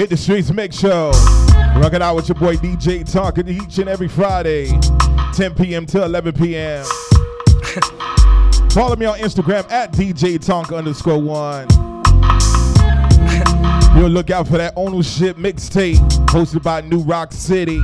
Hit the streets, mix show. Rocking out with your boy DJ Tonka each and every Friday, 10 p.m. to 11 p.m. Follow me on Instagram at DJ Tonka underscore one. You'll look out for that ownership mixtape hosted by New Rock City.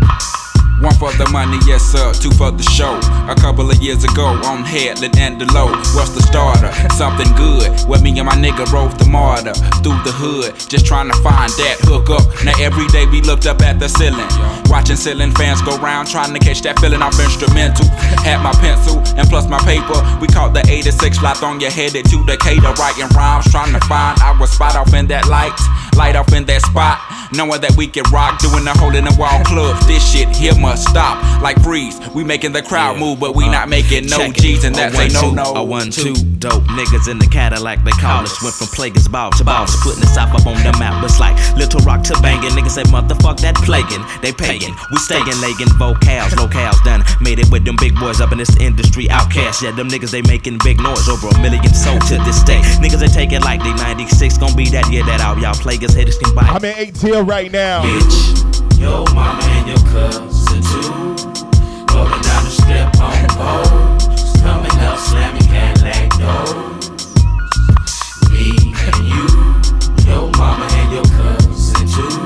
One for the money, yes sir, two for the show. A couple of years ago on Headland and Delowe, what's the starter? Something good. Where me and my nigga rode the MARTA through the hood, just trying to find that hook up. Now every day we looked up at the ceiling, watching ceiling fans go round, trying to catch that feeling off instrumental. Had my pencil and plus my paper. We caught the 86 lot on your headed to Decatur, writing rhymes, trying to find our spot off in that light, light off in that spot. Knowing that we can rock, doing the hole in the wall club. This shit here must stop. Like freeze, we making the crowd Yeah. move, but we Uh, not making no. G's, and A that's a no no. A one two dope niggas in the Cadillac they call us. Went from Player's Ball to boss, putting the south up on the map. It's like Little Rock to banging. Niggas say motherfuck that plaguing. They paying, we staying lagging. Vocals, locales done. Made it with them big boys up in this industry. OutKast, yeah, them niggas they making big noise over a million sold to this day. Niggas they take it like they 96 gon' be that year that out. Y'all plaguers haters can bite. I'm in ATL right now. Bitch, your mama and your cousin too. Rolling down the strip on Vogues. Coming up, slamming Cadillac doors. Me and you, your mama and your cousin too.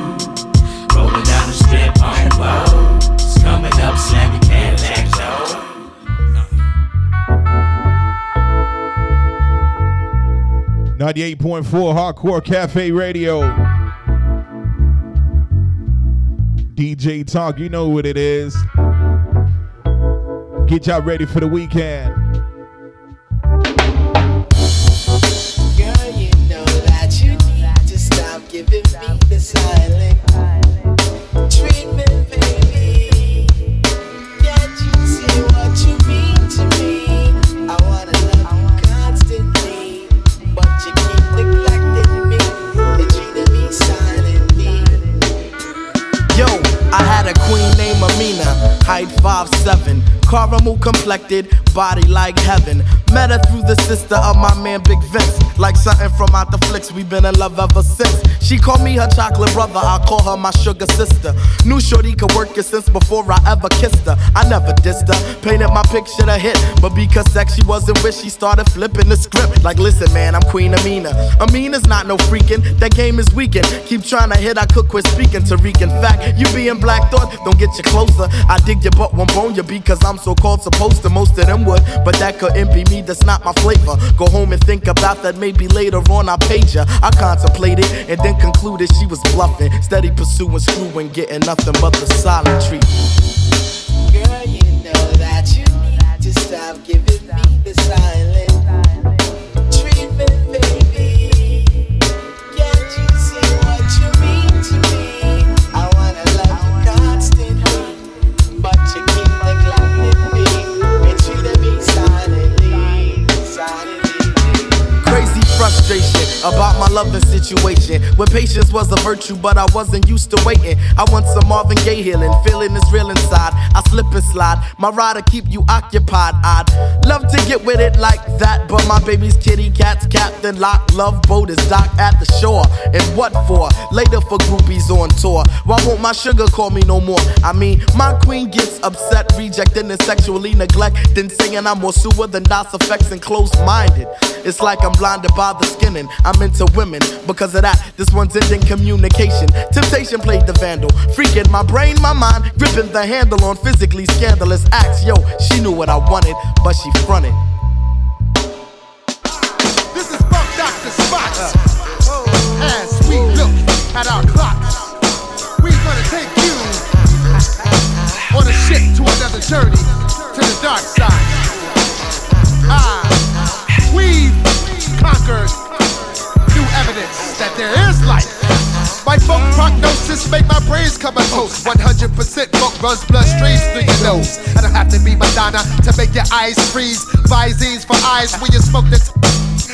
Rolling down the strip on Vogues. Coming up, slamming Cadillac doors. 98.4 Hardcore Cafe Radio. DJ Talk, you know what it is. Get y'all ready for the weekend. 5'7, caramel complected, body like heaven. Met her through the sister of my man Big Vince. Like something from out the flicks, we been in love ever since. She called me her chocolate brother, I call her my sugar sister. Knew Shorty could work it since before I ever kissed her. I never dissed her, painted my picture to hit. But because sex she wasn't with, she started flipping the script. Like, listen, man, I'm Queen Amina. Amina's not no freaking, that game is weakened. Keep trying to hit, I could quit speaking Tariq. In fact, you being black thought, don't get you closer. I dig your butt, won't bone you because I'm so called supposed to. Most of them would, but that couldn't be me, that's not my flavor. Go home and think about that, maybe later on I page her. I contemplated and then concluded she was bluffing. Steady pursuing, screwing, getting nothing but the silent treatment. Girl, you know that you need to stop giving me the silent patience was a virtue, but I wasn't used to waiting. I want some Marvin Gaye healing, feeling is real inside. I slip and slide, my rider keep you occupied. I'd love to get with it like that, but my baby's kitty cat's captain lock. Love boat is docked at the shore. And what for? Later for groupies on tour. Why won't my sugar call me no more? I mean, my queen gets upset, rejecting and sexually neglecting, saying I'm more sewer than DOS effects and close minded. It's like I'm blinded by the skinning. I'm into women because of that. This one's ending communication. Temptation played the vandal, freaking my brain, my mind, gripping the handle on physically scandalous acts. Yo, she knew what I wanted, but she fronted. This is Funk Dr. Spock. As we look at our clocks, we're gonna take you on a ship to another journey to the dark side. Ah, we've conquered evidence that there is life. My folk prognosis make my brains come a toast. 100% folk runs bloodstreams through your nose. I don't have to be Madonna to make your eyes freeze. Visines for eyes when you smoke this.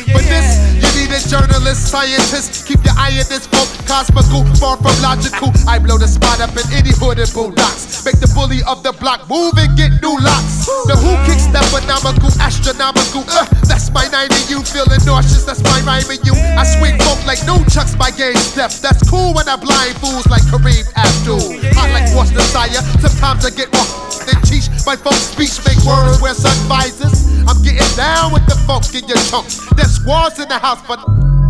For this, you need a journalist, scientist. Keep your eye in this folk, cosmical, far from logical. I blow the spot up in any hood and boondocks. Make the bully of the block move and get new locks. The who kicks that phenomenal, astronomical. Uh, that's my nine and you feeling nauseous. That's my rhyme and you. I swing folk like new chucks by game steps. That's cool when I blind fools like Kareem Abdul. Hot like Boston Sire. Sometimes I get more than teach. My folks speech make words wear sun visors. I'm getting down with the funk in your chunks. There's squads in the house, but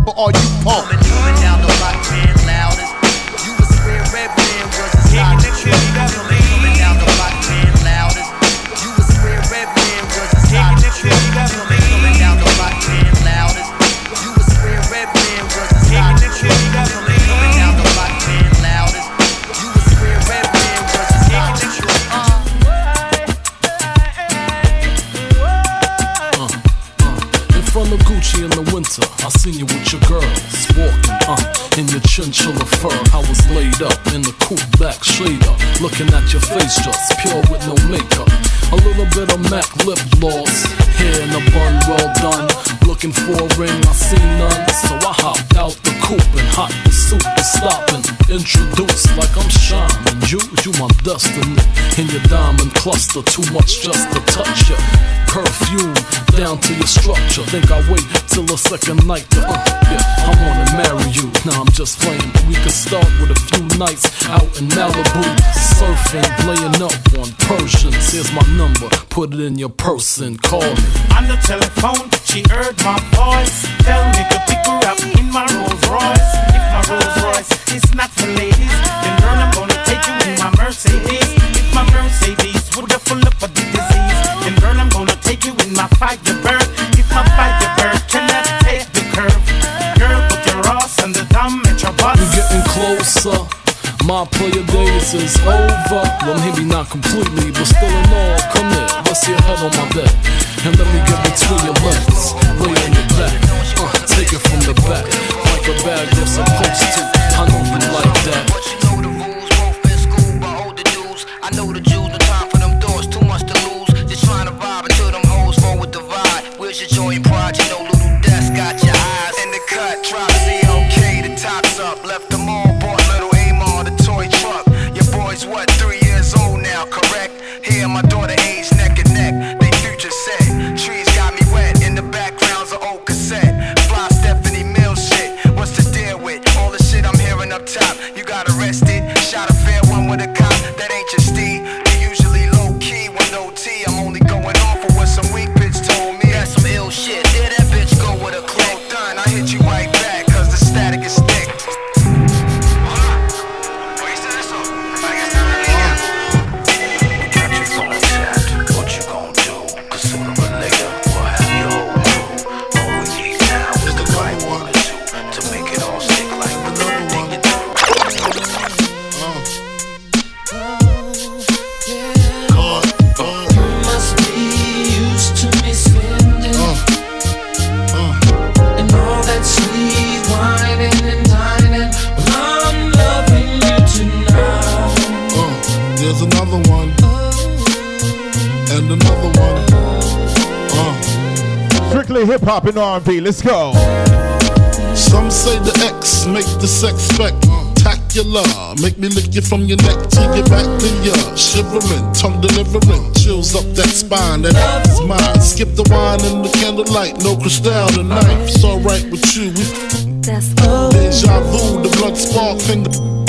for all you punks. Coming, coming down the block, man, loudest. You was square red man was a side. Coming, coming down the block, man, loudest. You was square red man was a side. Chinchilla fur. I was laid up in the coupe back shader, looking at your face just pure with no makeup. A little bit of MAC lip gloss, hair in a bun, well done. Looking for a ring, I seen none, so I hopped out the coupe and hot pursuit was stopping. Introduced like I'm shining, you, you my destiny. In your diamond cluster, too much just to touch ya. Perfume down to your structure. Think I wait till the second night to, uh, yeah, I wanna marry you. Now I'm just playing. We could start with a few nights out in Malibu, surfing, laying up on Persians. Here's my number, put it in your purse and call me. On the telephone, she heard my voice. Tell me to pick her up in my Rolls Royce. If my Rolls Royce is not My player days is over. Well, maybe not completely, but still in all, come here. Rest your head on my bed. And let me get between your legs. Lay on your back. Uh, take it from the back. Like a bag you're supposed to. I know you like that. Strictly hip hop and R&B. Let's go. some say the X make the sex spectacular. Make me lick you from your neck to your back to your shivering, tongue delivering, chills up that spine. That is mine. Skip the wine and the candlelight, no crystal tonight. It's alright with you. We That's Deja vu, the blood spark, finger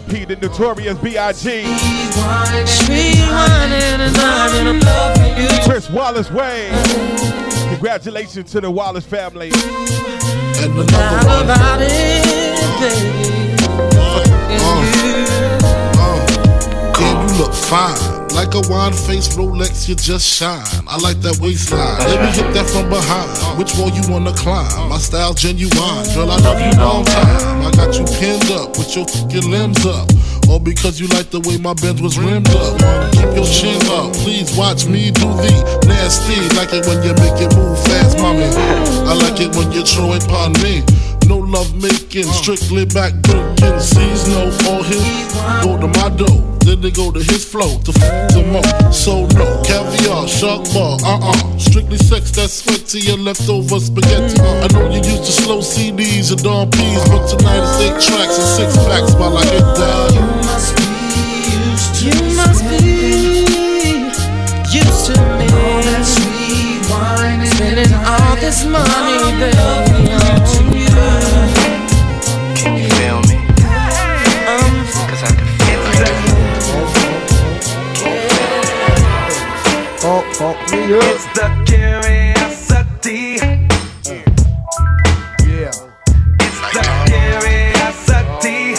be R.P. the notorious B.I.G. Sweet whining and dining. I'm loving you. Chris Wallace Way. Congratulations to the Wallace family. And another one. about it, baby. Girl, uh, uh, uh. you look fine. Like a wine face Rolex, you just shine. I like that waistline. Let me hit that from behind. Which wall you wanna climb? My style genuine. Girl, I love you long time. I got you pinned up with your fucking limbs up. All because you like the way my Benz was rimmed up. Keep your chin up. Please watch me do the nasty. Like it when you make it move fast, mommy. I like it when you throw it upon me. No love making, strictly back breaking. Sees no all his go to my dough, then they go to his flow to f them up. So no caviar, shark bar, uh uh. Strictly sex that's sweaty and leftover spaghetti. I know you used to slow CDs and Don P's, but tonight it's eight tracks and six packs while I hit that. You must be used to You must be used to me. All that sweet wine and spending all this money, baby, on it. It's the curiosity. Yeah. It's the curiosity.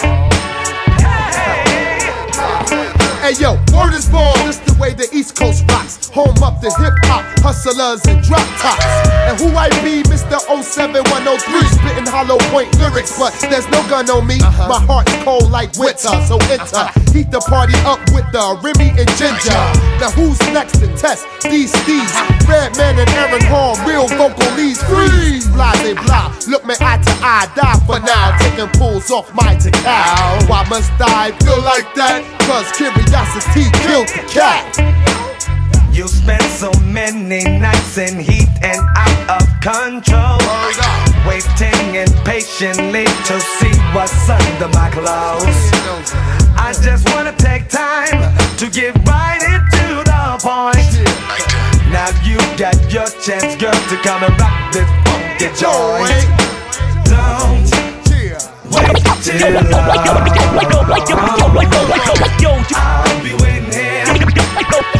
Hey yo, word is born. This the way the East Coast rocks. Home up the hip hop, hustlers and drop tops. And who I be, Mr. 07103, spitting hollow point lyrics, but there's no gun on me. Uh-huh. My heart's cold like winter, so enter. Uh-huh. Heat the party up with the Remy and Ginger. Uh-huh. Now who's next to test these steeds? Redman and Aaron Hall, real vocal leads, freeze. Blase blah, look me eye to eye, die for now. Taking pulls off my cow. Why must I feel like that? Cause curiosity killed the cat. You spent so many nights in heat and out of control. Waiting impatiently to see what's under my clothes. I just wanna take time to get right into the point. Now you got your chance, girl, to come and rock this funky joint. Don't wait till. I'll be waiting here. Yo, here's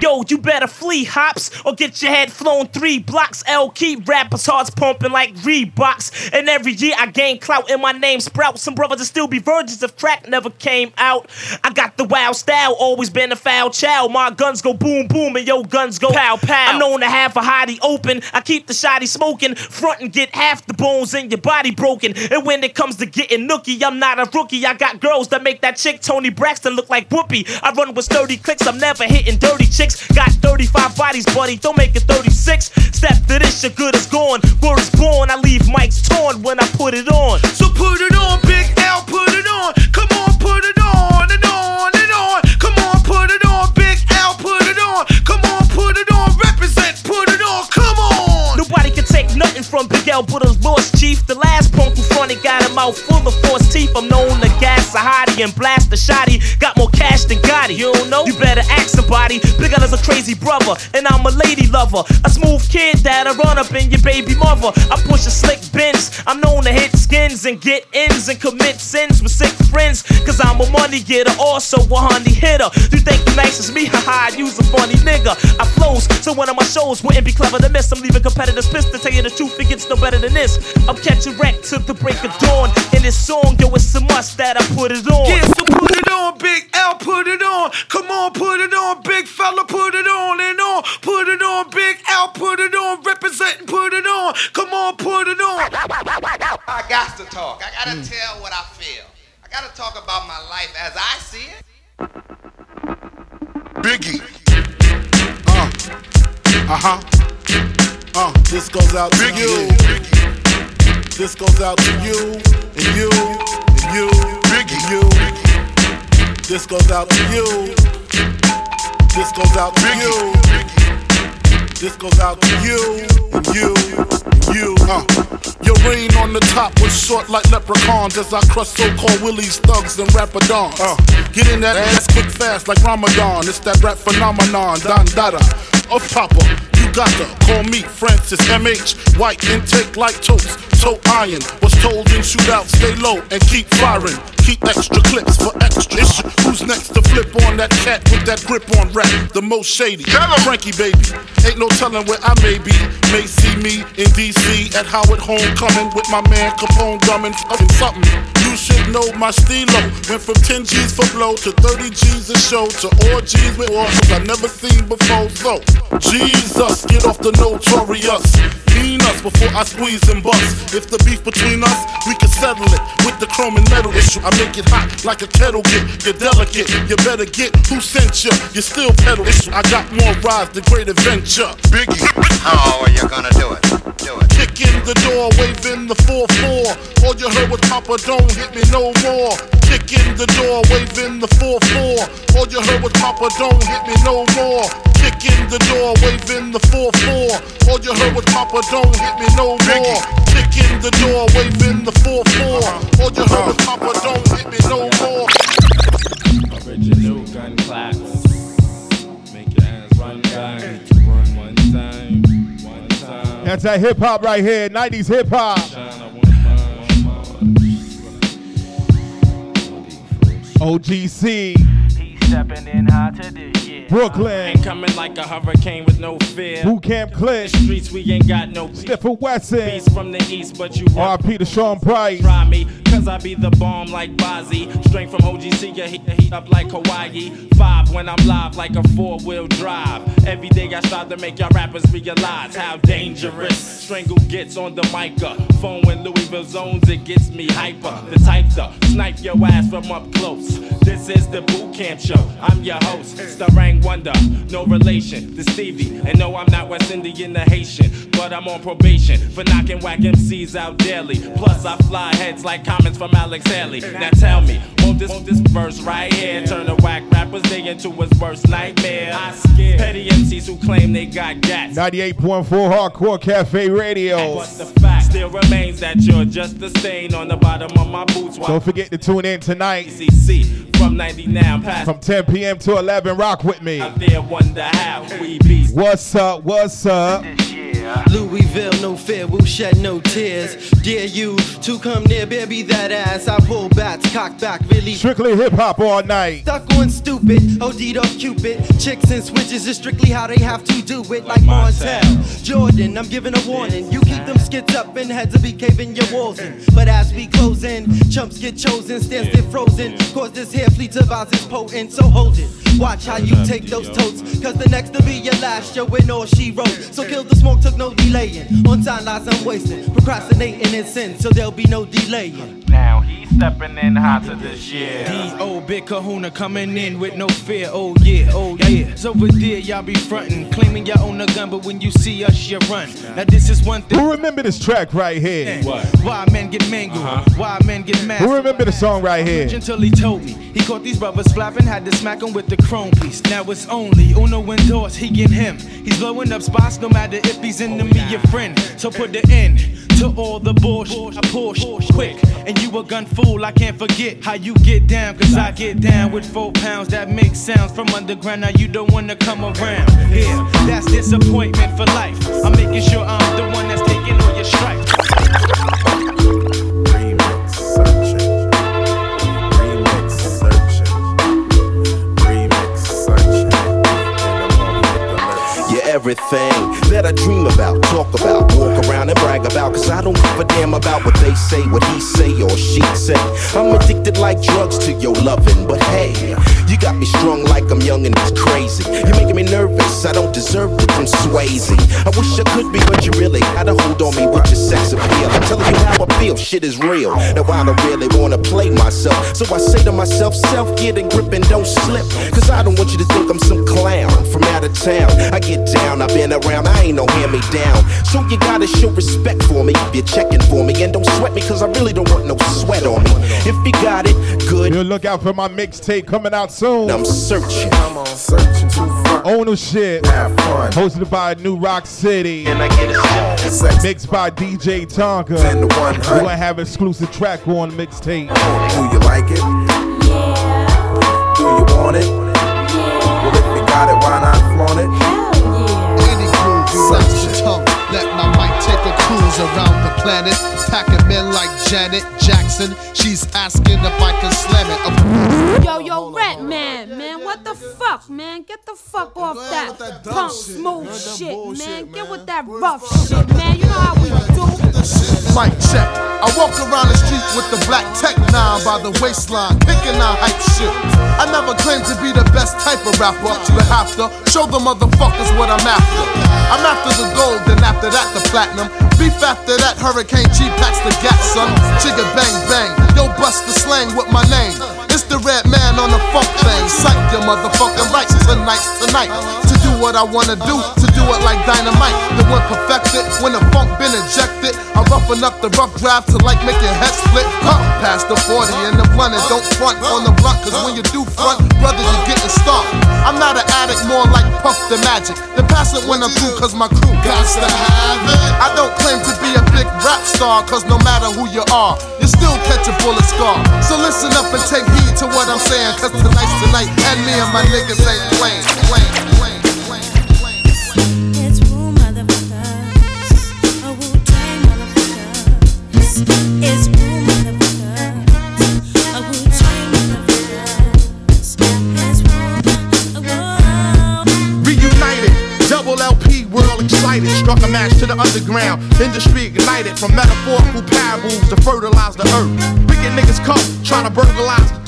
Yo, you better flee hops or get your head flown three blocks. L keep rappers hearts pumping like Reeboks. And every year I gain clout and my name sprouts. Some brothers that still be virgins if crack never came out. I got the wild style, always been a foul child. My guns go boom boom and yo guns go pow pow. I'm known to have a hottie open. I keep the shotty smoking, front and get half the bones in your body broken. And when it comes to getting nookie, I'm not a rookie. I got girls that make that chick Toni Braxton look like Whoopi. I run with sturdy clicks, I'm never hitting dirty chicks. Got 35 bodies, buddy, don't make it 36. Step to this, your good is gone. Word is born, I leave mics torn when I put it on. So put it on, Big L, put it on. Come on, put it on and on and got a mouth full of false teeth. I'm known to gas a hottie and blast a shotty. Got more cash than Gotti. You don't know? You better ask somebody. Big L is a crazy brother, and I'm a lady lover. A smooth kid that'll run up in your baby mother. I push a slick Benz. I'm known to hit skins and get ins and commit sins with sick friends. Cause I'm a money getter, also a honey hitter. You think you nice as me? Haha, I use a funny nigga. I flows, so one of my shows wouldn't be clever to miss. I'm leaving competitors pissed to tell you the truth, it gets no better than this. I'm catching wreck to the break of dawn. In this song, yo, it's a must that I put it on. Yeah, so put it on, Big L, put it on. Come on, put it on, big fella, put it on and on. Put it on, Big L, put it on, representing, put it on. Come on, put it on. I got to talk. I got to tell what I feel. I got to talk about my life as I see it. Biggie. Uh. Uh huh. Uh. This goes out to you. This goes out to you and you and you and you. This goes out to you. This goes out to you. This goes out to you and you and you. Uh. Your reign on the top was short like leprechauns as I crush so-called willies, thugs, and rapadons. Uh. Get in that ass quick fast like Ramadan. It's that rap phenomenon, Don Dada. Of Papa, you got to call me Francis MH. White intake like toast, toe iron. Was told in shootout, stay low and keep firing. Keep extra clips for extra. issue. Who's next to flip on that cat with that grip on rap? The most shady. Frankie baby. Ain't no telling where I may be. May see me in DC at Howard Homecoming with my man Capone gumming fucking something. You should know my stilo. Went from 10 G's for blow to 30 G's a show to all G's with orphans I never seen before. So, Jesus, get off the notorious. Mean us before I squeeze and bust. If the beef between us, we can settle it with the chrome and metal issue. I make it hot like a kettle get. You're delicate, you better get who sent you. You still pedal issue. I got more rides, the great adventure. Biggie. How are you gonna do it? Do it. Kick in the door, waving the 4-4. All you heard was Papa, don't hit me no more. Kick in the door, waving the 4-4. All you heard was Papa, don't hit me no more. Kick in the door, waving the 4-4. All you heard was Papa, don't hit me no more. Kick in the door, waving the 4-4. All you heard was Papa, don't hit me no more. Original gun claps. Make your hands run back. Run one time. One time. That's that hip hop right here, 90s hip hop. OGC, He's Stepping in hot to year. Brooklyn, Ain't coming like a hurricane with no fear. Boot Camp Click, Streets, we ain't got no peace. Clifford Wesson, Peace from the east, but you RP to Sean Price. Try me, cause I be the bomb like Bozzy. Straight from OGC, you heat, heat up like Hawaii. Five when I'm live like a four wheel drive. Every day I start to make y'all rappers realize how dangerous Strangle gets on the microphone uh. when Louieville zones, it gets me hyper. The type to snipe your ass from up close. This is the boot camp show. I'm your host, Starang Wondah. No relation to Stevie. And no, I'm not West Indian or Haitian. But I'm on probation for knocking whack MCs out daily. Plus, I fly heads like comments from Alex Haley. Now tell me, won't this, won't this verse right here turn a whack rapper's day into his worst nightmare? I scare petty MCs who claim they got gats. 98.4 Hardcore Cafe Radio. But the fact still remains that you're just a stain on the bottom of my boots. While Don't forget to tune in tonight CC from 90 now past from 10 p.m. to 11. Rock with me. out wonder how we be. What's up? What's up? Louieville, no fear, we'll shed no tears. Dare you to come near, baby, that ass. I pull bats, cock back, really. Strictly hip hop all night. Stuck on stupid, OD'd off Cupid. Chicks and switches is strictly how they have to do it, like Montel. Jordan, I'm giving a warning. You keep them skits up and heads will be caving your walls in. But as we close in, chumps get chosen, stands get frozen. Cause this here fleet of ours is potent, so hold it. Watch how you take those totes, cause the next to be your last, yo, in all she wrote. So kill the smoke, took no delaying. On time lies I'm wasting, procrastinating in sin, so there'll be no delaying. Now he's stepping in hot to this year. D.O. Big Kahuna coming in with no fear. Oh yeah, oh yeah. So over there, y'all be frontin', claiming y'all own a gun, but when you see us, you run. Now this is one thing. Who remember this track right here? Why men get mangled? Uh-huh. Why men get mad? Who remember the song right here? Until he told me he caught these brothers flapping, had to smack 'em with the chrome piece. Now it's only Uno and Doors, he and him. He's blowing up spots no matter if he's enemy or friend. So put the end to all the bullshit. I push quick, and you a gun fool. I can't forget how you get down, cause I get down with four pounds that make sounds from underground. Now you don't wanna come around. Yeah, that's disappointment for life. I'm making sure I'm the one that's taking all your stripes. Everything that I dream about, talk about, walk around and brag about. Cause I don't give a damn about what they say, what he say or she say. I'm addicted like drugs to your loving, but hey, you got me strung like I'm young and it's crazy. You're making me nervous, I don't deserve it from Swayze. I wish I could be, but you really had a hold on me with your sex appeal. I'm telling you how I feel, shit is real. Now I don't really wanna play myself, so I say to myself, self, get in grip and don't slip. Cause I don't want you to think I'm some clown from out of town. I get down, I've been around, I ain't no hand me down. So you gotta show respect for me if you're checking for me. And don't sweat me, cause I really don't want no sweat on me. If you got it, good. You'll look out for my mixtape coming out soon. I'm searching. I'm on searching to find. Ownership. Have fun. Hosted by New Rock City. And I get it Mixed by DJ Tonka. We're gonna have exclusive track on mixtape. Do you like it? Yeah. Do you want it? Yeah. Well, if you got it, why not Janet Jackson. She's asking if I can slam it. Yo, yo, fuck, man? Get the fuck off that, punk smooth shit, man. Get with that rough shit, man. You know how we do. Mic check. I walk around the street with the black tech nine by the waistline, kicking out hype shit. I never claimed to be the best type of rapper, but have to show the motherfuckers what I'm after. I'm after the gold, then after that the platinum. Beef after that, Hurricane G packs the gat, son. Chigga bang bang, yo bust the slang with my name. The Redman on the funk thing. Psych your motherfucking rights tonight's tonight. What I wanna do, to do it like dynamite. The one perfected, when the funk been ejected. I roughen up the rough draft to like make your head split. Huh, past the 40 and the blunt don't front on the blunt. Cause when you do front, brother, you getting stomped. I'm not an addict, more like Puff the Magic. Then pass it when I'm cause my crew got to have it. I don't claim to be a big rap star, cause no matter who you are, you still catch a bullet scar. So listen up and take heed to what I'm saying, cause tonight's tonight, and me and my niggas ain't playing. playing, a match to the underground. Industry ignited from metaphorical parables to fertilize the earth. Wicked niggas come, trying to burglarize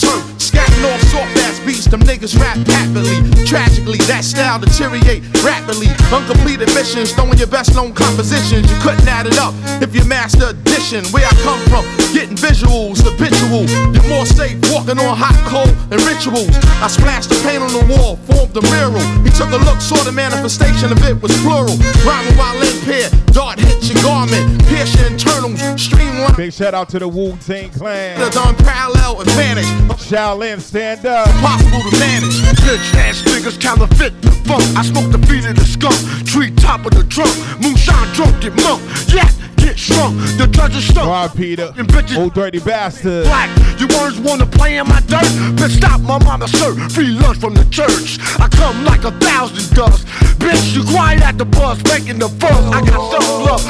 them niggas rap happily. Tragically, that style deteriorate rapidly. Uncompleted missions, throwing your best known compositions. You couldn't add it up if you master addition. Where I come from, getting visuals, habitual. You're more safe walking on hot coal and rituals. I splashed the paint on the wall, formed a mural. He took a look, saw the manifestation of it was plural. Rhyming while in pair, dart hits your garment, pierce your internals, streamline. Big shout out to the Wu Tang Clan. The unparalleled advantage. Shaolin, stand up. Impossible to manage. Bitch ass niggas counterfeit the funk. I smoke the feet of the skunk. Tree top of the trunk. Moonshine drunk get monk. Yeah, shrunk. The judges stuck. All right, Peter. And bitches Old dirty bastard. black. You words wanna play in my dirt? Bitch, stop my mama, sir. Free lunch from the church. I come like a thousand dust. Bitch, you quiet at the bus, making the fuss. I got some love.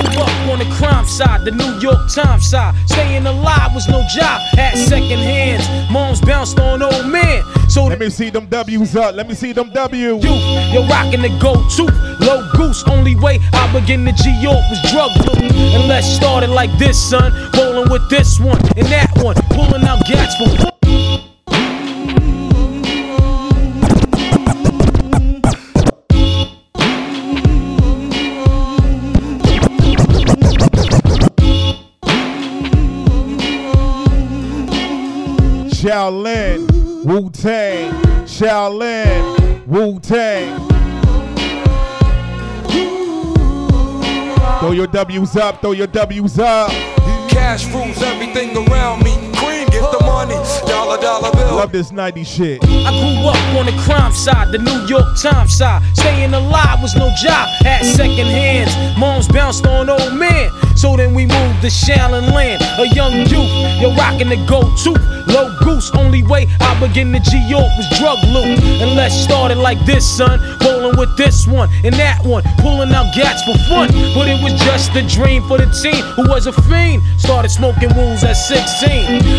Grew up on the crime side, the New York Times side. Staying alive was no job, At second hands. Moms bounced on old men. So Let me see them W's up. Let me see them W's. youth, you're rocking the go-to. Low goose, only way I begin to G York was drug loot. And let's start it like this, son. Rolling with this one and that one, pulling out gats for. Shaolin, Wu Tang, Shaolin, Wu Tang. Throw your W's up, throw your W's up. Cash rules everything around me. Cream, get the money. Dollar, dollar bill. Love this 90 shit. I grew up on the crime side, the New York Times side. Staying alive was no job, had second hands. Moms bounced on old men. So then we moved to Shaolin Land, a young youth. You're rocking the go-to, low goose. Only way I begin to G York was drug loot. And let's start it like this, son. Rolling with this one and that one, pulling out gats for fun. But it was just a dream for the team who was a fiend. Started smoking woos at 16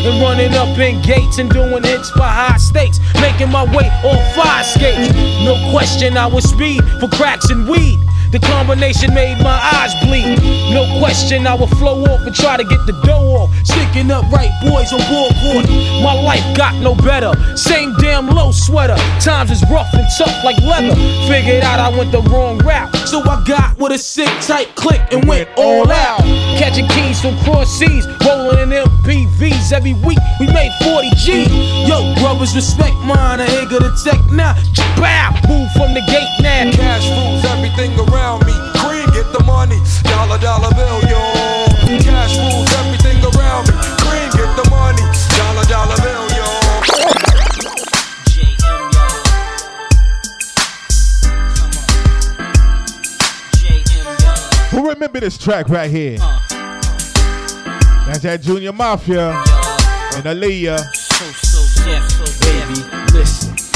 and running up in gates and doing hits for high stakes. Making my way on fire skates. No question, I was speed for cracks and weed. The combination made my eyes bleed. No question, I would flow off and try to get the dough off. Sticking up right boys on board court. My life got no better. Same damn low sweater. Times is rough and tough like leather. Figured out I went the wrong route. So I got with a sick tight click and went all out. Catching keys from cross seas, rolling in MPVs every week. We made 40 G. Yo, brothers, respect mine. I ain't gonna tech now. Bow, move from the gate now. Cash rules everything around get the money. Dollar, dollar bill, yo. Cash rules everything around me. Cream, get the money. Dollar, dollar bill, yo. Who remember this track right here? That's that Junior Mafia and Aaliyah. So, so, so, so, baby, listen.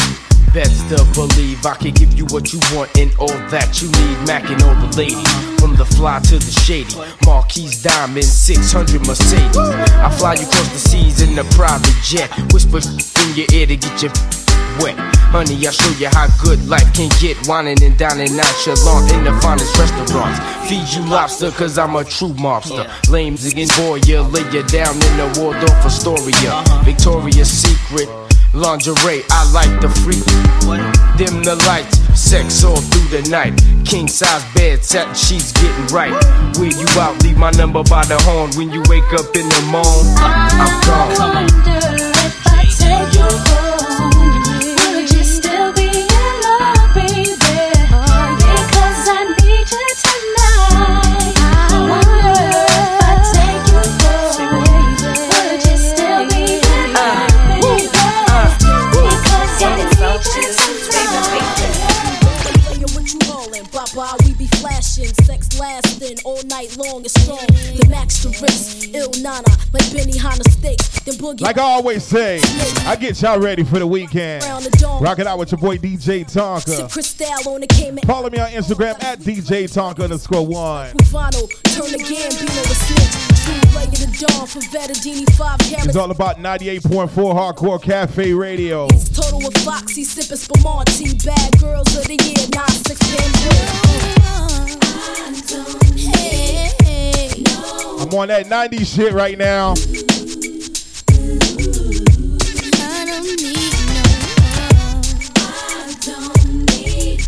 Best to believe I can give you what you want and all that you need. Macking all the ladies, from the fly to the shady. Marquise Diamond, 600 Mercedes. I fly you across the seas in a private jet. Whisper in your ear to get your wet. Honey, I show you how good life can get. Whining and dining nonchalant in the finest restaurants. Feed you lobster, cause I'm a true mobster. Lame zigging boy, you lay you down in the Waldorf Astoria. Uh-huh. Victoria's Secret. Lingerie, I like the freak. Dim the lights, sex all through the night. King size bed, satin sheets getting right. Where you out, leave my number by the horn. When you wake up in the morning, I'm gone. Bye, lasting all night long and strong. The max to risk, ill nana, like Benihana sticks. Then boogie. Like I always say, I get y'all ready for the weekend. Rock it out with your boy DJ Tonka. Cristal on the Cayman. Follow me on Instagram at DJ Tonka underscore one. Turn the Gambino to snitch. True leg of the dawn for Vettadini 5 It's all about 98.4 Hardcore Cafe Radio. It's Total with Foxy, sipping Spumante. Bad girls of the year, 9 6 pan I'm on that 90s shit right now. I don't need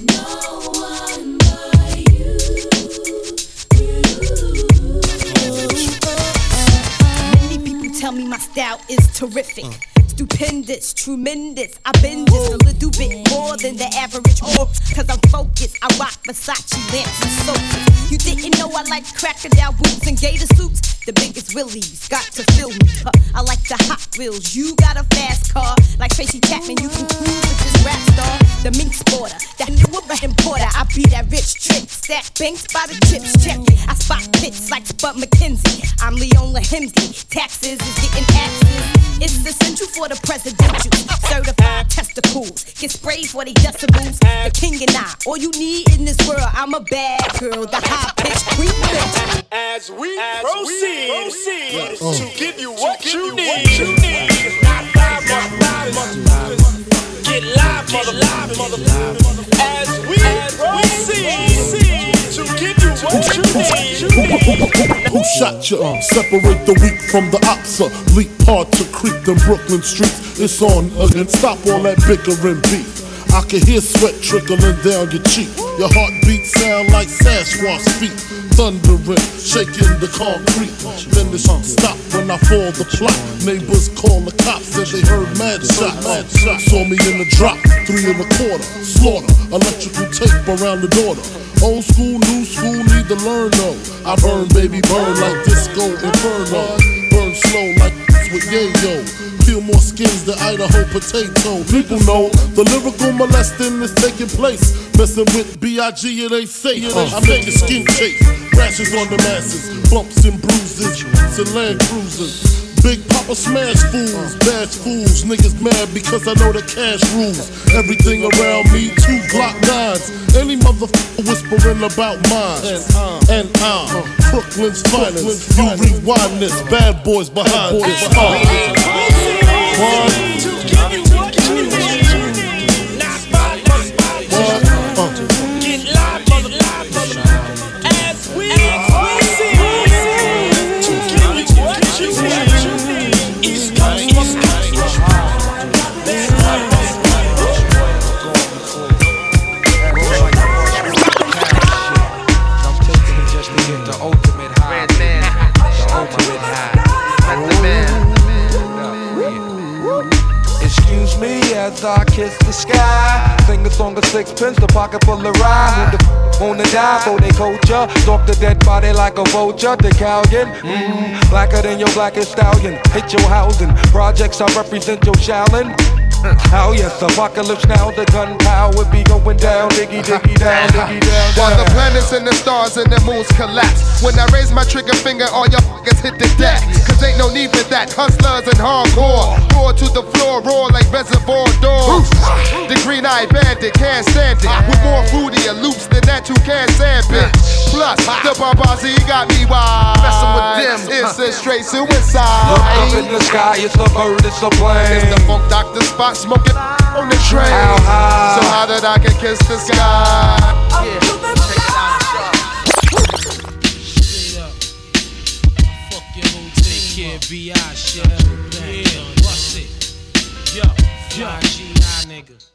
no one Many people tell me my style is terrific. Stupendous, tremendous. I've been just a little bit more than the average whore. Cause I'm focused. I rock Versace lamps and sofas. You didn't know I like crocodile boots and gator suits? The biggest willies got to fill me. Huh, I like the hot wheels. You got a fast car. Like Tracy Chapman, you can cruise with this rap star. The mink sporter, that new importer. I be that rich trick. Stack banks by the chips. Check it. I spot pits like Spud McKenzie. I'm Leona Helmsley. Taxes is getting axes. It's essential for the presidential. Certified testicles. Get sprayed for they decibels. The king and I. All you need in this world, I'm a bad girl. The high pitched queen bitch. As we proceed, proceed Uh. to give you what you need. Not months, five months. Get live, mother, live. As we proceed to give you what you need. Who shot you? Separate the weak from the opsa. Leap hard to creep them Brooklyn streets. It's on again. Stop all that bickering beef. I can hear sweat trickling down your cheek. Your heartbeat sound like Sasquatch feet. Thundering, shaking the concrete. Then the shit stop when I fall the plot. Neighbors call the cops, said they heard. Mad shots. Saw me in the drop, three and a quarter. Slaughter, electrical tape around the daughter. Old school, new school, need to learn though. I burn, baby, burn like disco inferno. Burn slow like this with yayo. Peel more skins than Idaho potato. People know the lyrical molesting is taking place. Messing with B.I.G. it ain't safe. I make your skin chafe. Rashes on the masses, bumps and bruises, to land cruisers. Big Papa smash fools, bash fools. Niggas mad because I know the cash rules. Everything around me, two Glock nines. Any motherfucker whispering about mine. And I'm uh, Brooklyn's finest. You rewind this, bad boys behind this. Uh, one, I kiss the sky. Sing a song of sixpence, the pocket full of rhyme. Who the f- wanna die for they culture? Stalk the dead body like a vulture. The Calgon, mm, blacker than your blackest stallion. Hit your housing. Projects I represent your Shaolin. Oh yes, apocalypse now, the gunpowder be going down, diggy diggy down, diggy down. While the planets and the stars and the moons collapse. When I raise my trigger finger, all your fuckers hit the deck. Cause ain't no need for that. Hustlers and hardcore. Roar to the floor, roar like reservoir dogs. The green eyed bandit can't stand it. With more fruitier loops than that you can't stand, bitch. Plus, the Barbazi got me wild. Messing with them, It's a straight suicide. Look up in the sky, it's a bird, it's a plane. It's the Funk Doctor Spock smoking on the train. How high? So how that I can kiss the sky? Fuck your whole take care, B.I. shit. Yeah, bust it. Yo, yo, G.I. nigga.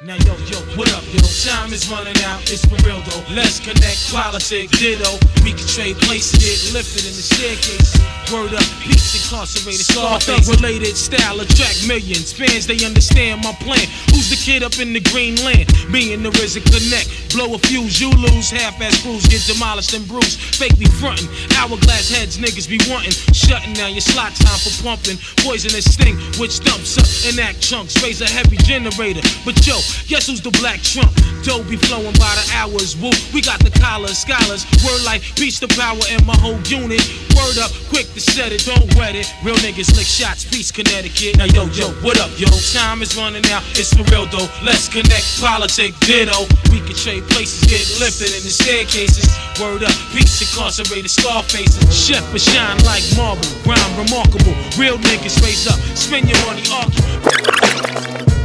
Now yo, yo, what up, yo? Time is running out, it's for real though. Let's connect, politic, ditto. We can trade places, get lifted in the staircase. Word up, peace incarcerated, Scarface. Related style, attract millions. Fans, they understand my plan. Who's the kid up in the green land? Me and the RZA connect. Blow a fuse, you lose. Half-ass crews get demolished and bruised. Fake be frontin'. Hourglass heads, niggas be wantin'. Shutting down your slot time for pumping. Poisonous sting, which dumps up and act chunks. Raise a heavy generator. But yo, guess who's the black trump? Dough be flowing by the hours. Woo, we got the collars, scholars. Word like beast of power in my whole unit. Word up, quick to set it, don't wet it. Real niggas lick shots, peace Connecticut. Now yo, yo, what up, yo? Time is running out, it's for real though. Let's connect, politic, ditto. We can trade places, get lifted in the staircases. Word up, peace incarcerated, scar faces. Chef but shine like marble, rhyme remarkable. Real niggas raise up, spend your money, argue.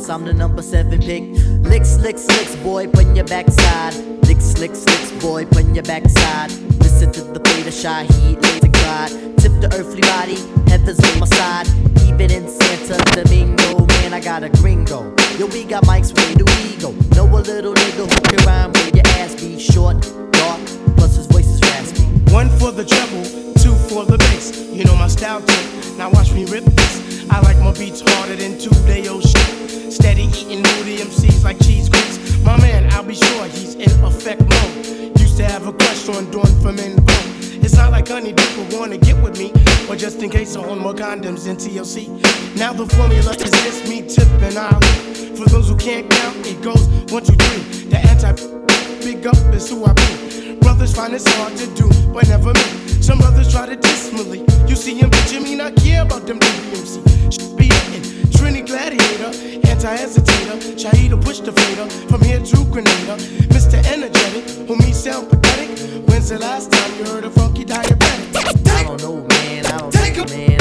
Of I'm the number seven pick. Licks, licks, licks, boy, put your backside. Licks, licks, licks, boy, put your backside. Listen to the fate of Shaheed, lazy glide. Tip the earthly body, heaven's on my side. Even in Santo Domingo, man, I got a gringo. Yo, we got mics, where do we go? Know a little nigga who can rhyme where your ass be short, dark, plus his voice is raspy. One for the treble, two for the bass. You know my style tip. Now watch me rip this. I like my beats harder than two day old shit. Steady eating moody MCs like cheese grits. My man, I'll be sure he's in effect mode. Used to have a crush on doing for men. It's not like honey people wanna get with me, or just in case I own more condoms than TLC. Now the formula is this me tipping out. For those who can't count, it goes one, two, three. The anti big up is who I be. Brothers find it's hard to do, but never me. Some brothers try to diss me. You see him, but you mean I care about them DMC. Should be hitting. Trini Gladiator, anti-hesitator, Shaheeda push the fader from here to Grenada. Mr. Energetic, who me sound pathetic. When's the last time you heard a funky diabetic? I don't know, man, I don't know, man,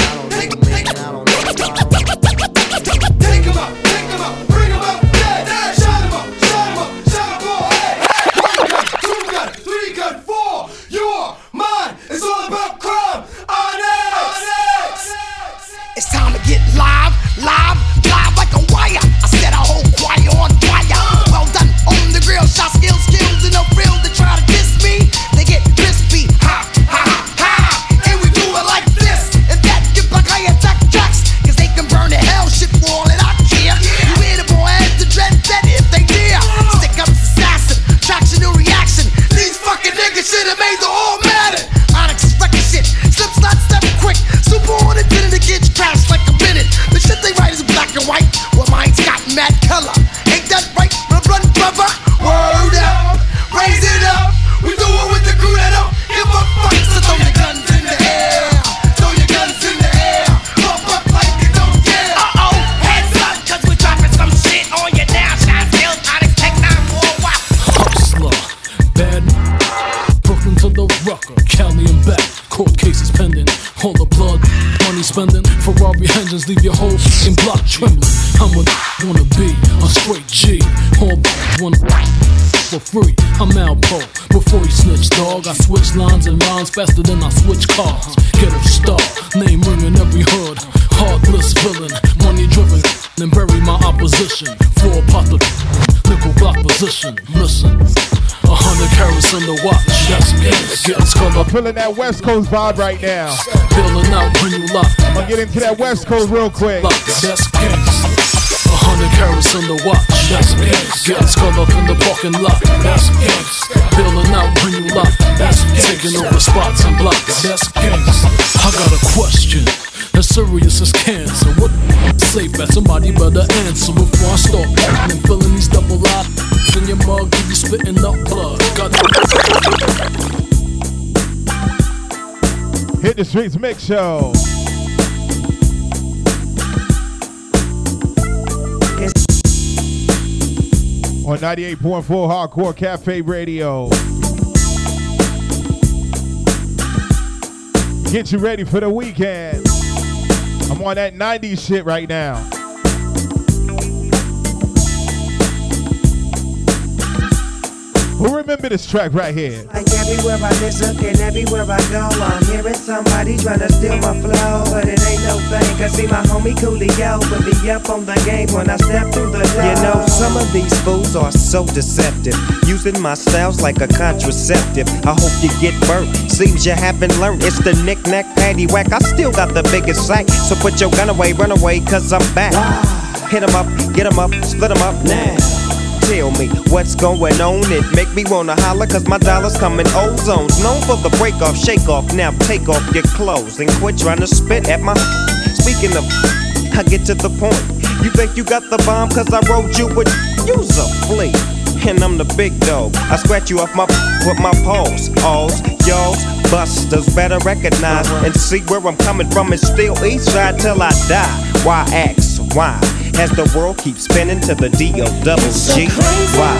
faster than I switch cars. Get a star, name ringing every hood. Heartless villain, money driven, then bury my opposition. Four pot the nickel block position. Listen. A hundred carats in the watch. That's getting skull up. Feeling that West Coast vibe right now. Feeling out when you lock. I'm gonna get into that West Coast real quick. That's. A hundred carats in the watch. That's gangsta. Getting skull up in the parking lot. That's gangsta. Feeling out when you lock. That's taking over spots and blocks. That's gangsta. I got a question. As serious as cancer. What safe bet. Somebody better answer before I start and filling these double eyes in your mug. You spitting up blood. Got Hit the Streetz mix show. On 98.4 Hardcore Cafe Radio. Get you ready for the weekend. I'm on that 90s shit right now. Who remember this track right here? Like everywhere I listen and everywhere I go, I'm hearing somebody trying to steal my flow. But it ain't no thing, cause see my homie Coolio would be up on the game when I step through the door. You know, some of these fools are so deceptive, using my styles like a contraceptive. I hope you get burnt. Seems you haven't learned. It's the knick-knack, patty whack. I still got the biggest sack. So put your gun away, run away, cause I'm back. Hit 'em up, get 'em up, split 'em up now. Tell me what's going on. It make me wanna holler cause my dollars come in ozones. Known for the break off, shake off. Now take off your clothes and quit trying to spit at my. Speaking of, I get to the point. You think you got the bomb cause I wrote you with. Use a flea. And I'm the big dog. I scratch you off my with my paws. Alls, y'alls, busters better recognize and see where I'm coming from. It's still east side till I die. Why ask? Why? As the world keeps spinning to the D O double G. Why?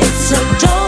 It's a doggy dog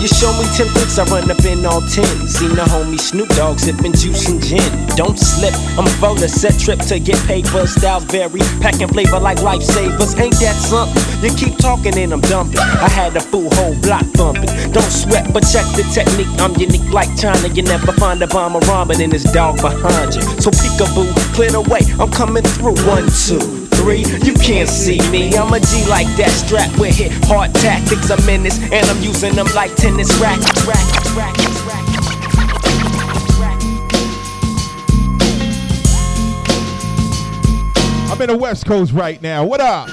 you show me 10 flicks, I run up in all 10. Seen the homie Snoop Dogg sipping juice and gin. Don't slip, I'm for the set trip to get paper. Styles vary, packing flavor like lifesavers. Ain't that something? You keep talking and I'm dumping. I had a full whole block bumping. Don't sweat, but check the technique. I'm unique like China. You never find a bomber ramen in this dog behind you. So peekaboo, clear the way. I'm coming through. One, two, three. You can't see me. I'm a G like that. Strap with hit hard tactics. A menace, and I'm using them like tennis rackets. Rackets, rackets, rackets. I'm in the West Coast right now. What up?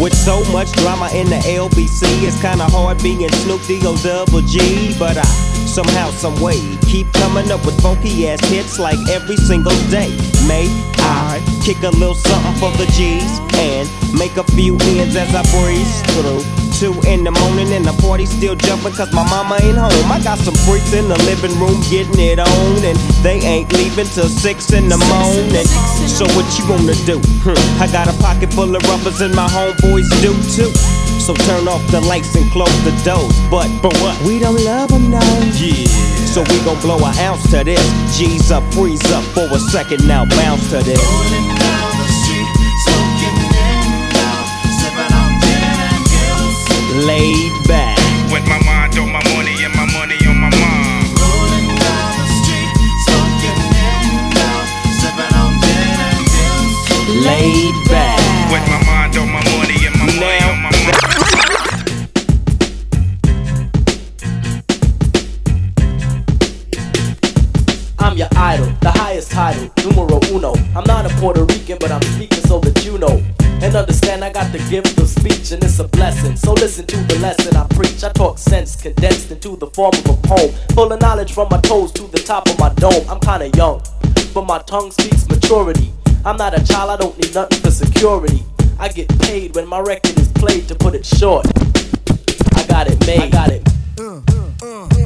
With so much drama in the LBC, it's kinda hard being Snoop D-O double G. But I somehow, some way, keep coming up with funky ass hits like every single day. May I kick a little something for the G's and make a few ends as I breeze through. Two in the morning and the party still jumping cause my mama ain't home. I got some freaks in the living room getting it on and they ain't leaving till six in the morning. So what you wanna do? Hmm, I got a pocket full of rubbers and my homeboys do too. So turn off the lights and close the doors. But for what? We don't love them now. Yeah. So we gon' blow an ounce to this. G's up, freeze up for a second now, bounce to this. Laid back. With my mind on my money and my money on my mind. Rolling down the street, smoking in now, sipping on gin and juice. Laid back. With my mind on my money and my money on my mind. I'm your idol, the highest title, numero uno. I'm not a Puerto Rican, but I'm speaking I got the gift of speech, and it's a blessing. So listen to the lesson I preach. I talk sense condensed into the form of a poem. Full of knowledge from my toes to the top of my dome. I'm kinda young, but my tongue speaks maturity. I'm not a child, I don't need nothing for security. I get paid when my record is played, to put it short. I got it made. I got it. Check.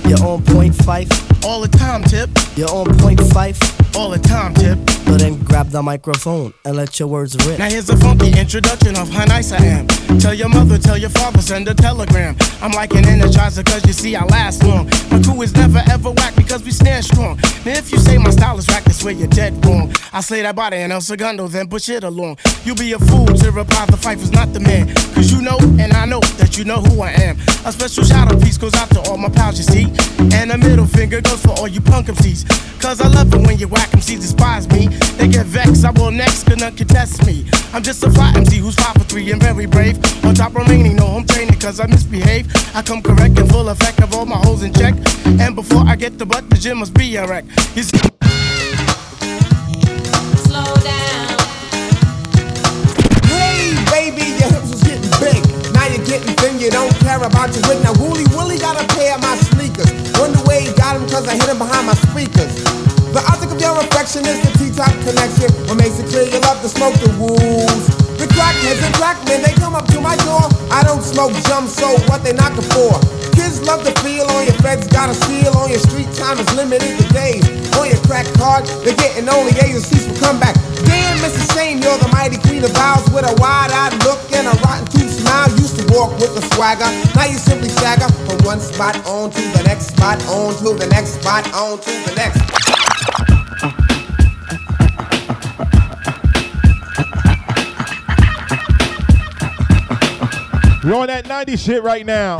You're on point Phife. All the time, tip. You're on point Phife. All the time, tip. So then grab the microphone and let your words rip. Now here's a funky introduction of how nice I am. Tell your mother, tell your father, send a telegram. I'm like an energizer cause you see I last long. My crew is never ever whack because we stand strong. Now if you say my style is whack, that's where you're dead wrong. I slay that body and El Segundo, then push it along. You'll be a fool to reply the Phife is not the man. Cause you know and I know that you know who I am. A special shout out piece goes out to all my pals, you see. And a middle finger goes for all you punk MCs. Cause I love it when you whack MCs despise me. They get vexed, I will next, cause none can test me. I'm just a fly MC who's five for three and very brave. On top remaining, no home training cause I misbehave. I come correct and full effect of all my holes in check. And before I get the butt, the gym must be a wreck. You see- Slow down. Hey, baby, your hips was getting big. Now you're getting thin, you don't care about your wig. Now, Wooly Willie got a cause I hit him behind my speakers. The object of your affection is the T-top connection. What makes it clear you love to smoke the wools. Crackheads and crackmen, they come up to my door. I don't smoke jump, so what they knocking for? Kids love to feel on your feds, got a seal on your street time is limited to days. On your crack card, they're getting only C's for comeback. Damn, Mrs. Shane, you're the mighty queen of vows with a wide-eyed look and a rotten tooth smile. Used to walk with a swagger, now you simply stagger from one spot on to the next spot, on to the next spot, on to the next. We're on that 90 shit right now.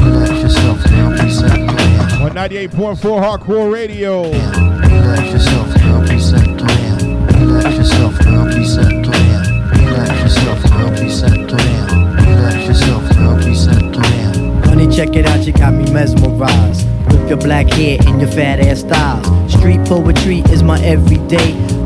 Relax yourself now, reset plan. On 98.4 Hardcore Radio. Relax yourself now, reset plan. Relax yourself now, reset plan. Relax yourself now, reset plan. Relax yourself now, reset plan. Honey, check it out, you got me mesmerized. With your black hair and your fat ass styles. Street poetry is my everyday.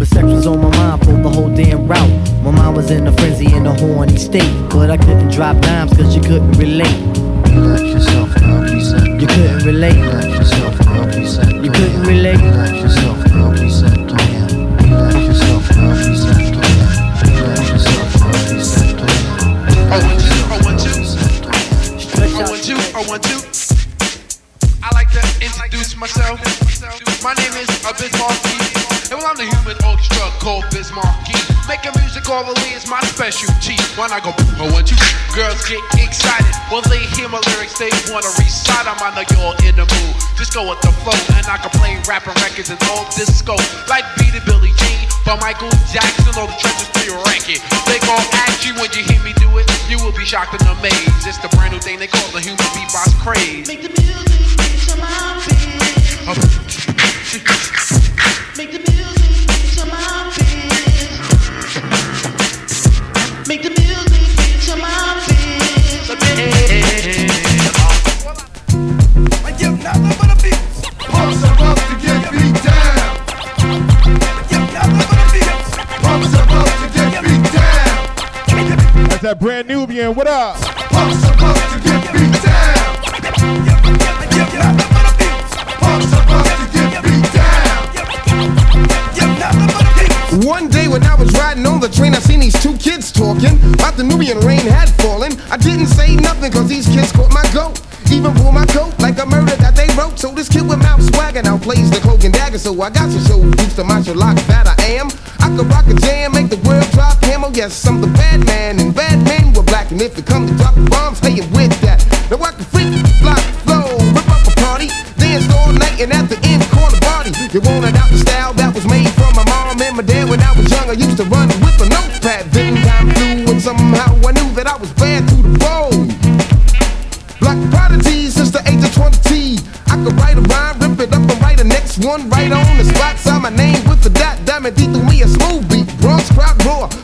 But sex was on my mind for the whole damn route. My mind was in a frenzy in a horny state. But I couldn't drop dimes cause you couldn't relate. Relax yourself now, reset You couldn't relate. Relax yourself now, reset You couldn't relate. Relax yourself now, reset plan. Relax yourself now, reset plan. Relax yourself now, reset plan. I want you, I want you. I want you, I want you. I like to introduce myself. My name is Biz Markie And well, I'm the human orchestra called Biz Markie Making music all orally is my specialty. When I go, oh, I want you. Girls get excited when they hear my lyrics. They wanna recite 'em. I know you're in the mood. Just go with the flow, and I can play rapping records and all disco. Like Beat It Billie Jean, but Michael Jackson, all the treasures for your record. They gon' ask you when you hear me do it. You will be shocked and amazed. It's the brand new thing they call the human beatbox craze. Make the music to my Give nothing but a beat. One day when I was riding on the train, I seen these two kids talking about the Nubian rain had fallen. I didn't say nothing cause these kids caught my goat. Even pull my coat like a murder that they wrote. So this kid with mouth swagger now plays the cloak and dagger. So I got to show used to martial lock that I am. I could rock a jam, make the world Yes, I'm the bad man, and bad men were black. And if you come to drop bombs, staying with that. Now I can freak, fly, flow, rip up a party, dance all night, and at the end, corner party. You won't adopt the style that was made from my mom and my dad when I was young. I used to run with a notepad. Then time flew, and somehow I knew that I was bad to the bone. Black prodigy since the age of 20. I could write a rhyme, rip it up, and write the next one right on the spot. Sign my name with a dot, diamond D through me a smooth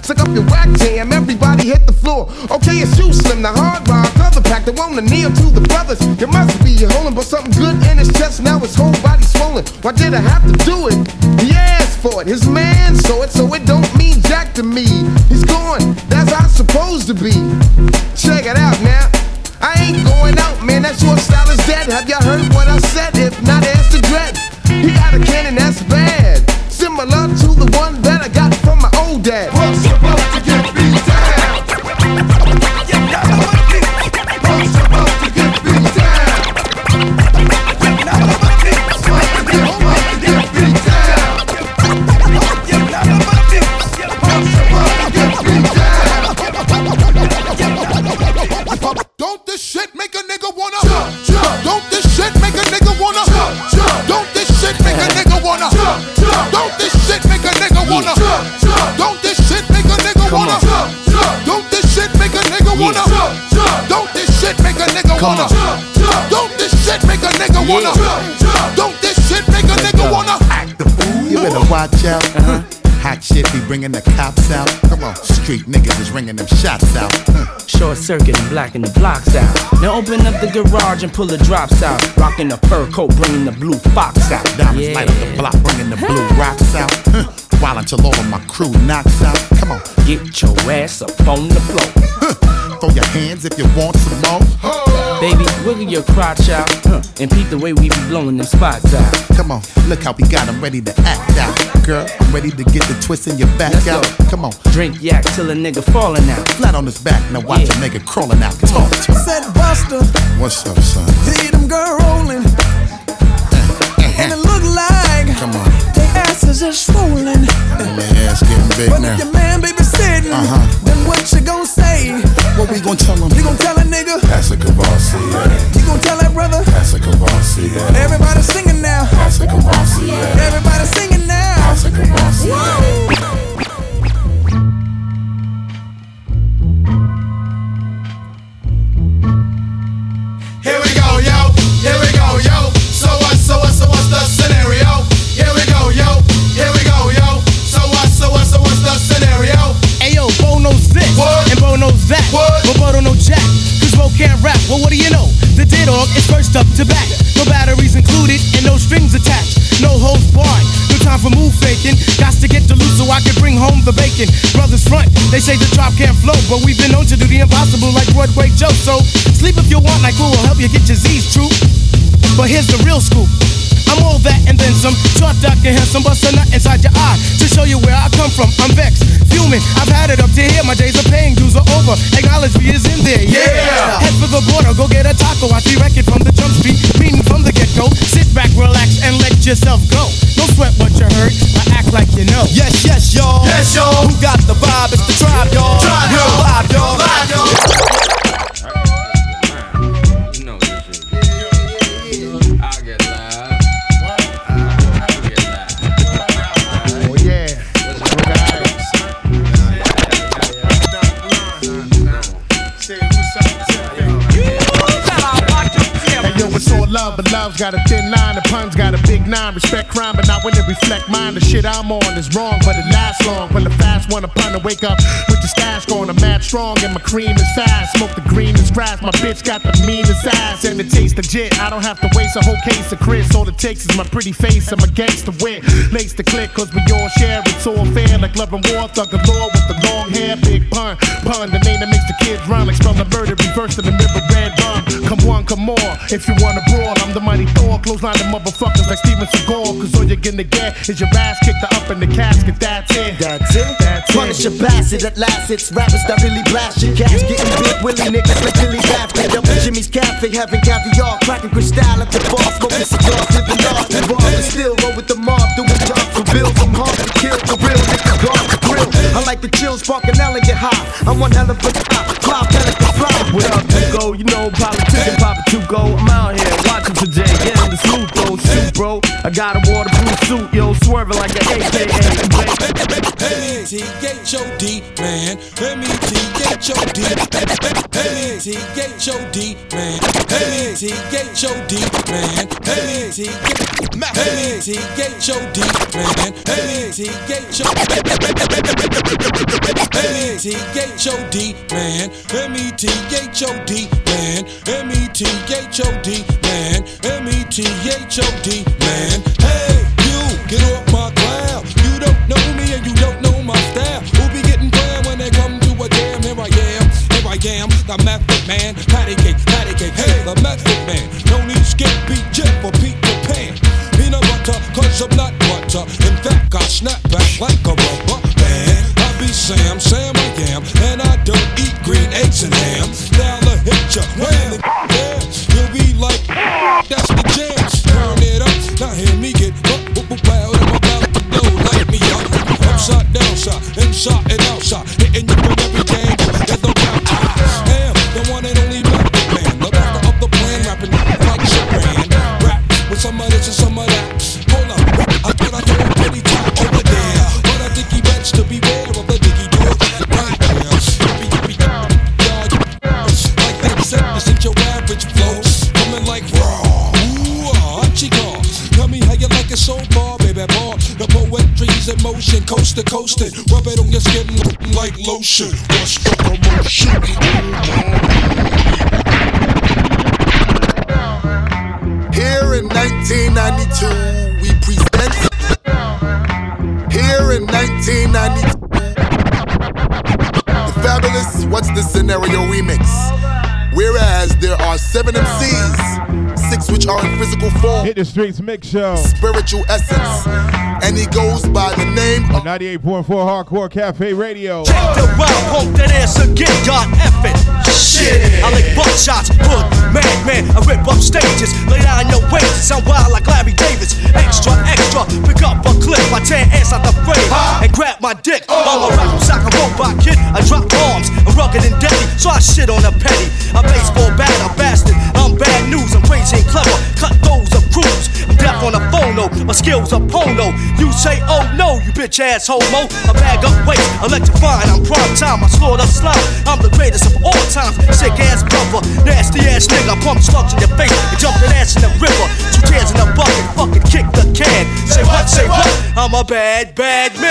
Suck up your whack jam. Everybody hit the floor. Okay, it's you, Slim, the hard rock. Other pack that wanna kneel to the brothers. You must be holding but something good in his chest. Now his whole body swollen. Why did I have to do it? He asked for it. His man saw it, so it don't mean jack to me. He's gone. That's how it's supposed to be. Check it out now. I ain't going out, man. That short style is dead. Have y'all heard what I said? If not, ask the dread. He got a cannon that's bad. Wanna on. jump, jump. Don't this shit make a nigga wanna jump, jump. Don't this shit make a nigga wanna act the fool. You better watch out. Uh-huh. Hot shit be bringing the cops out. Come on, street niggas is ringing them shots out. Hmm. Short circuit and blacking the blocks out. Now open up the garage and pull the drops out. Rocking the fur coat, bringing the blue fox out. Diamonds light up the block, bringing the blue rocks out. Huh. While until all of my crew knocks out. Come on, Get your ass up on the floor. Hmm. Throw your hands if you want some more. Baby, wiggle your crotch out. Huh. And peep the way we be blowing them spots out. Come on, look how we got them ready to act out. Girl, I'm ready to get the twist in your back Let's out. go. Come on, Drink yak till a nigga falling out. flat on his back, now watch a nigga crawling out. Talk to me. Said Buster, What's up, son? see them girl rolling. Uh-huh. And it look like Come on, they asses are swollen. And my ass getting big But now. if your man be sitting, Uh-huh. then what you gon' say? What we gonna tell him? You gon' tell a nigga? That's a Kavasi, You gon' tell that brother? That's a Kavasi, Everybody singing now. That's a Kavasi, Everybody singing now. That's a Kavasi, Whoa. Here we go, yo. Here we go, yo. That, but Bo don't Jack. Cause Bo can't rap. Well, what do you know? The dead dog is first up to bat. No batteries included and no strings attached. No holds barred. No time for move faking. Got to get the loot so I can bring home the bacon. Brothers front, they say the drop can't flow, but we've been known to do the impossible like Broadway Joe. So sleep if you want, like who will help you get your Z's true. But here's the real scoop. I'm all that and then some. Short, dark, and handsome, bust a nut inside your eye to show you where I come from. I'm vexed, fuming. I've had it up to here. My days of paying dues are over. Acknowledge me is in there. Yeah. Yeah. Head for the border, go get a taco. I see record from the jump street, meaning from the get go. Sit back, relax, and let yourself go. Don't sweat what you heard. I act like you know. Yes, yes, y'all. Yes, y'all. Who got the vibe? It's the tribe, y'all. Tribe, y'all. live, y'all. Live, y'all. But love's got a thin line. The pun's got a big nine. Respect crime, but not when it reflect mine. The shit I'm on is wrong, but it lasts long. When the fast one upon to wake up with the stash going, I'm mad strong and my cream is fast. Smoke the green is grass. My bitch got the meanest ass and it tastes legit. I don't have to waste a whole case of Chris. All it takes is my pretty face. and my gangster wit. Lace the click, cause we all share. It's all fair, like love and war. Thug galore with the long hair. Big pun. Pun, the name that makes the kids run. Like spell the murder, reverse the river red rum. Come one, come more. If you wanna brawl, I'm the mighty Thor. Close line the motherfuckers like Steven Seagal. Cause all you're gonna get is your ass kicked up in the casket. That's it. That's it. That's Punish it. your bastard at last. It's rappers that really blast your cash. Getting big willy niggas like Billy Baffin. Up in Jimmy's Cafe, having caviar. Cracking crystal at the bar. Smoking cigars, living large. Involved and still roll with the mob. Doing jobs for bills. I'm hard to kill. The real niggas gone to grill. I like the chill, sparking L and get high. I'm one hell of a guy. Fly, pelican, fly. What up, Tugo? You know, politician, Papa Tugo. I'm got a waterproof suit, yo, swerving like an AKA. M-E-T-H-O-D, man. M-E-T-H-O-D. M-E-T-H-O-D, man. M-E-T-H-O-D, man. M-E-T-H-O-D, man. M-E-T-H-O-D. M-E-T-H-O-D, man. M-E-T-H-O-D, man. M-E-T-H-O-D, man. M-E-T-H-O-D, man. Hey, you, get off my the method man. Patty cake, patty cake, hey, the method man. No need skip, beat jet for Peter Pan. Peanut butter, cause I'm not butter. In fact, I snap back like a rubber band. I be Sam, Sam I am, and I don't eat green eggs and ham. Now the hit ya, the yeah, you'll be like, that's the jam. Turn it up, now hear me get up, up, up, loud, I'm about to blow, light me up. Upside, downside, inside and outside, hitting you from every angle. Like. What's the commotion? Here in 1992, we present. Here in 1992, the fabulous What's the Scenario remix. Whereas there are seven MCs, are in physical form, Hit the Streetz mix show. spiritual essence, and he goes by the name of 98.4 Hardcore Cafe Radio. The wild punk that ass again, God effing. Shit, I lick buckshots, hood, madman, I rip up stages, lay down your wages, I'm wild like Larry Davis. Extra, extra, pick up a clip, I tear ass out the frame, and grab my dick. I'm a rap sock, a robot kid, I drop bombs, I'm rugged and deadly, so I shit on a petty. A baseball bat, a bastard, I'm bad news, I'm crazy and clever, cut those of crews. I'm deaf on the phono, my skills are pono. You say, oh no, you bitch ass homo. I bag up weight, electrifying, I'm prime time, I slaughter slime. I'm the greatest of all times, sick ass brother, nasty ass nigga. Pump slugs in your face and jump that ass in the river. Two tears in a bucket, fucking kick the can. Say what, say what? I'm a bad, bad man.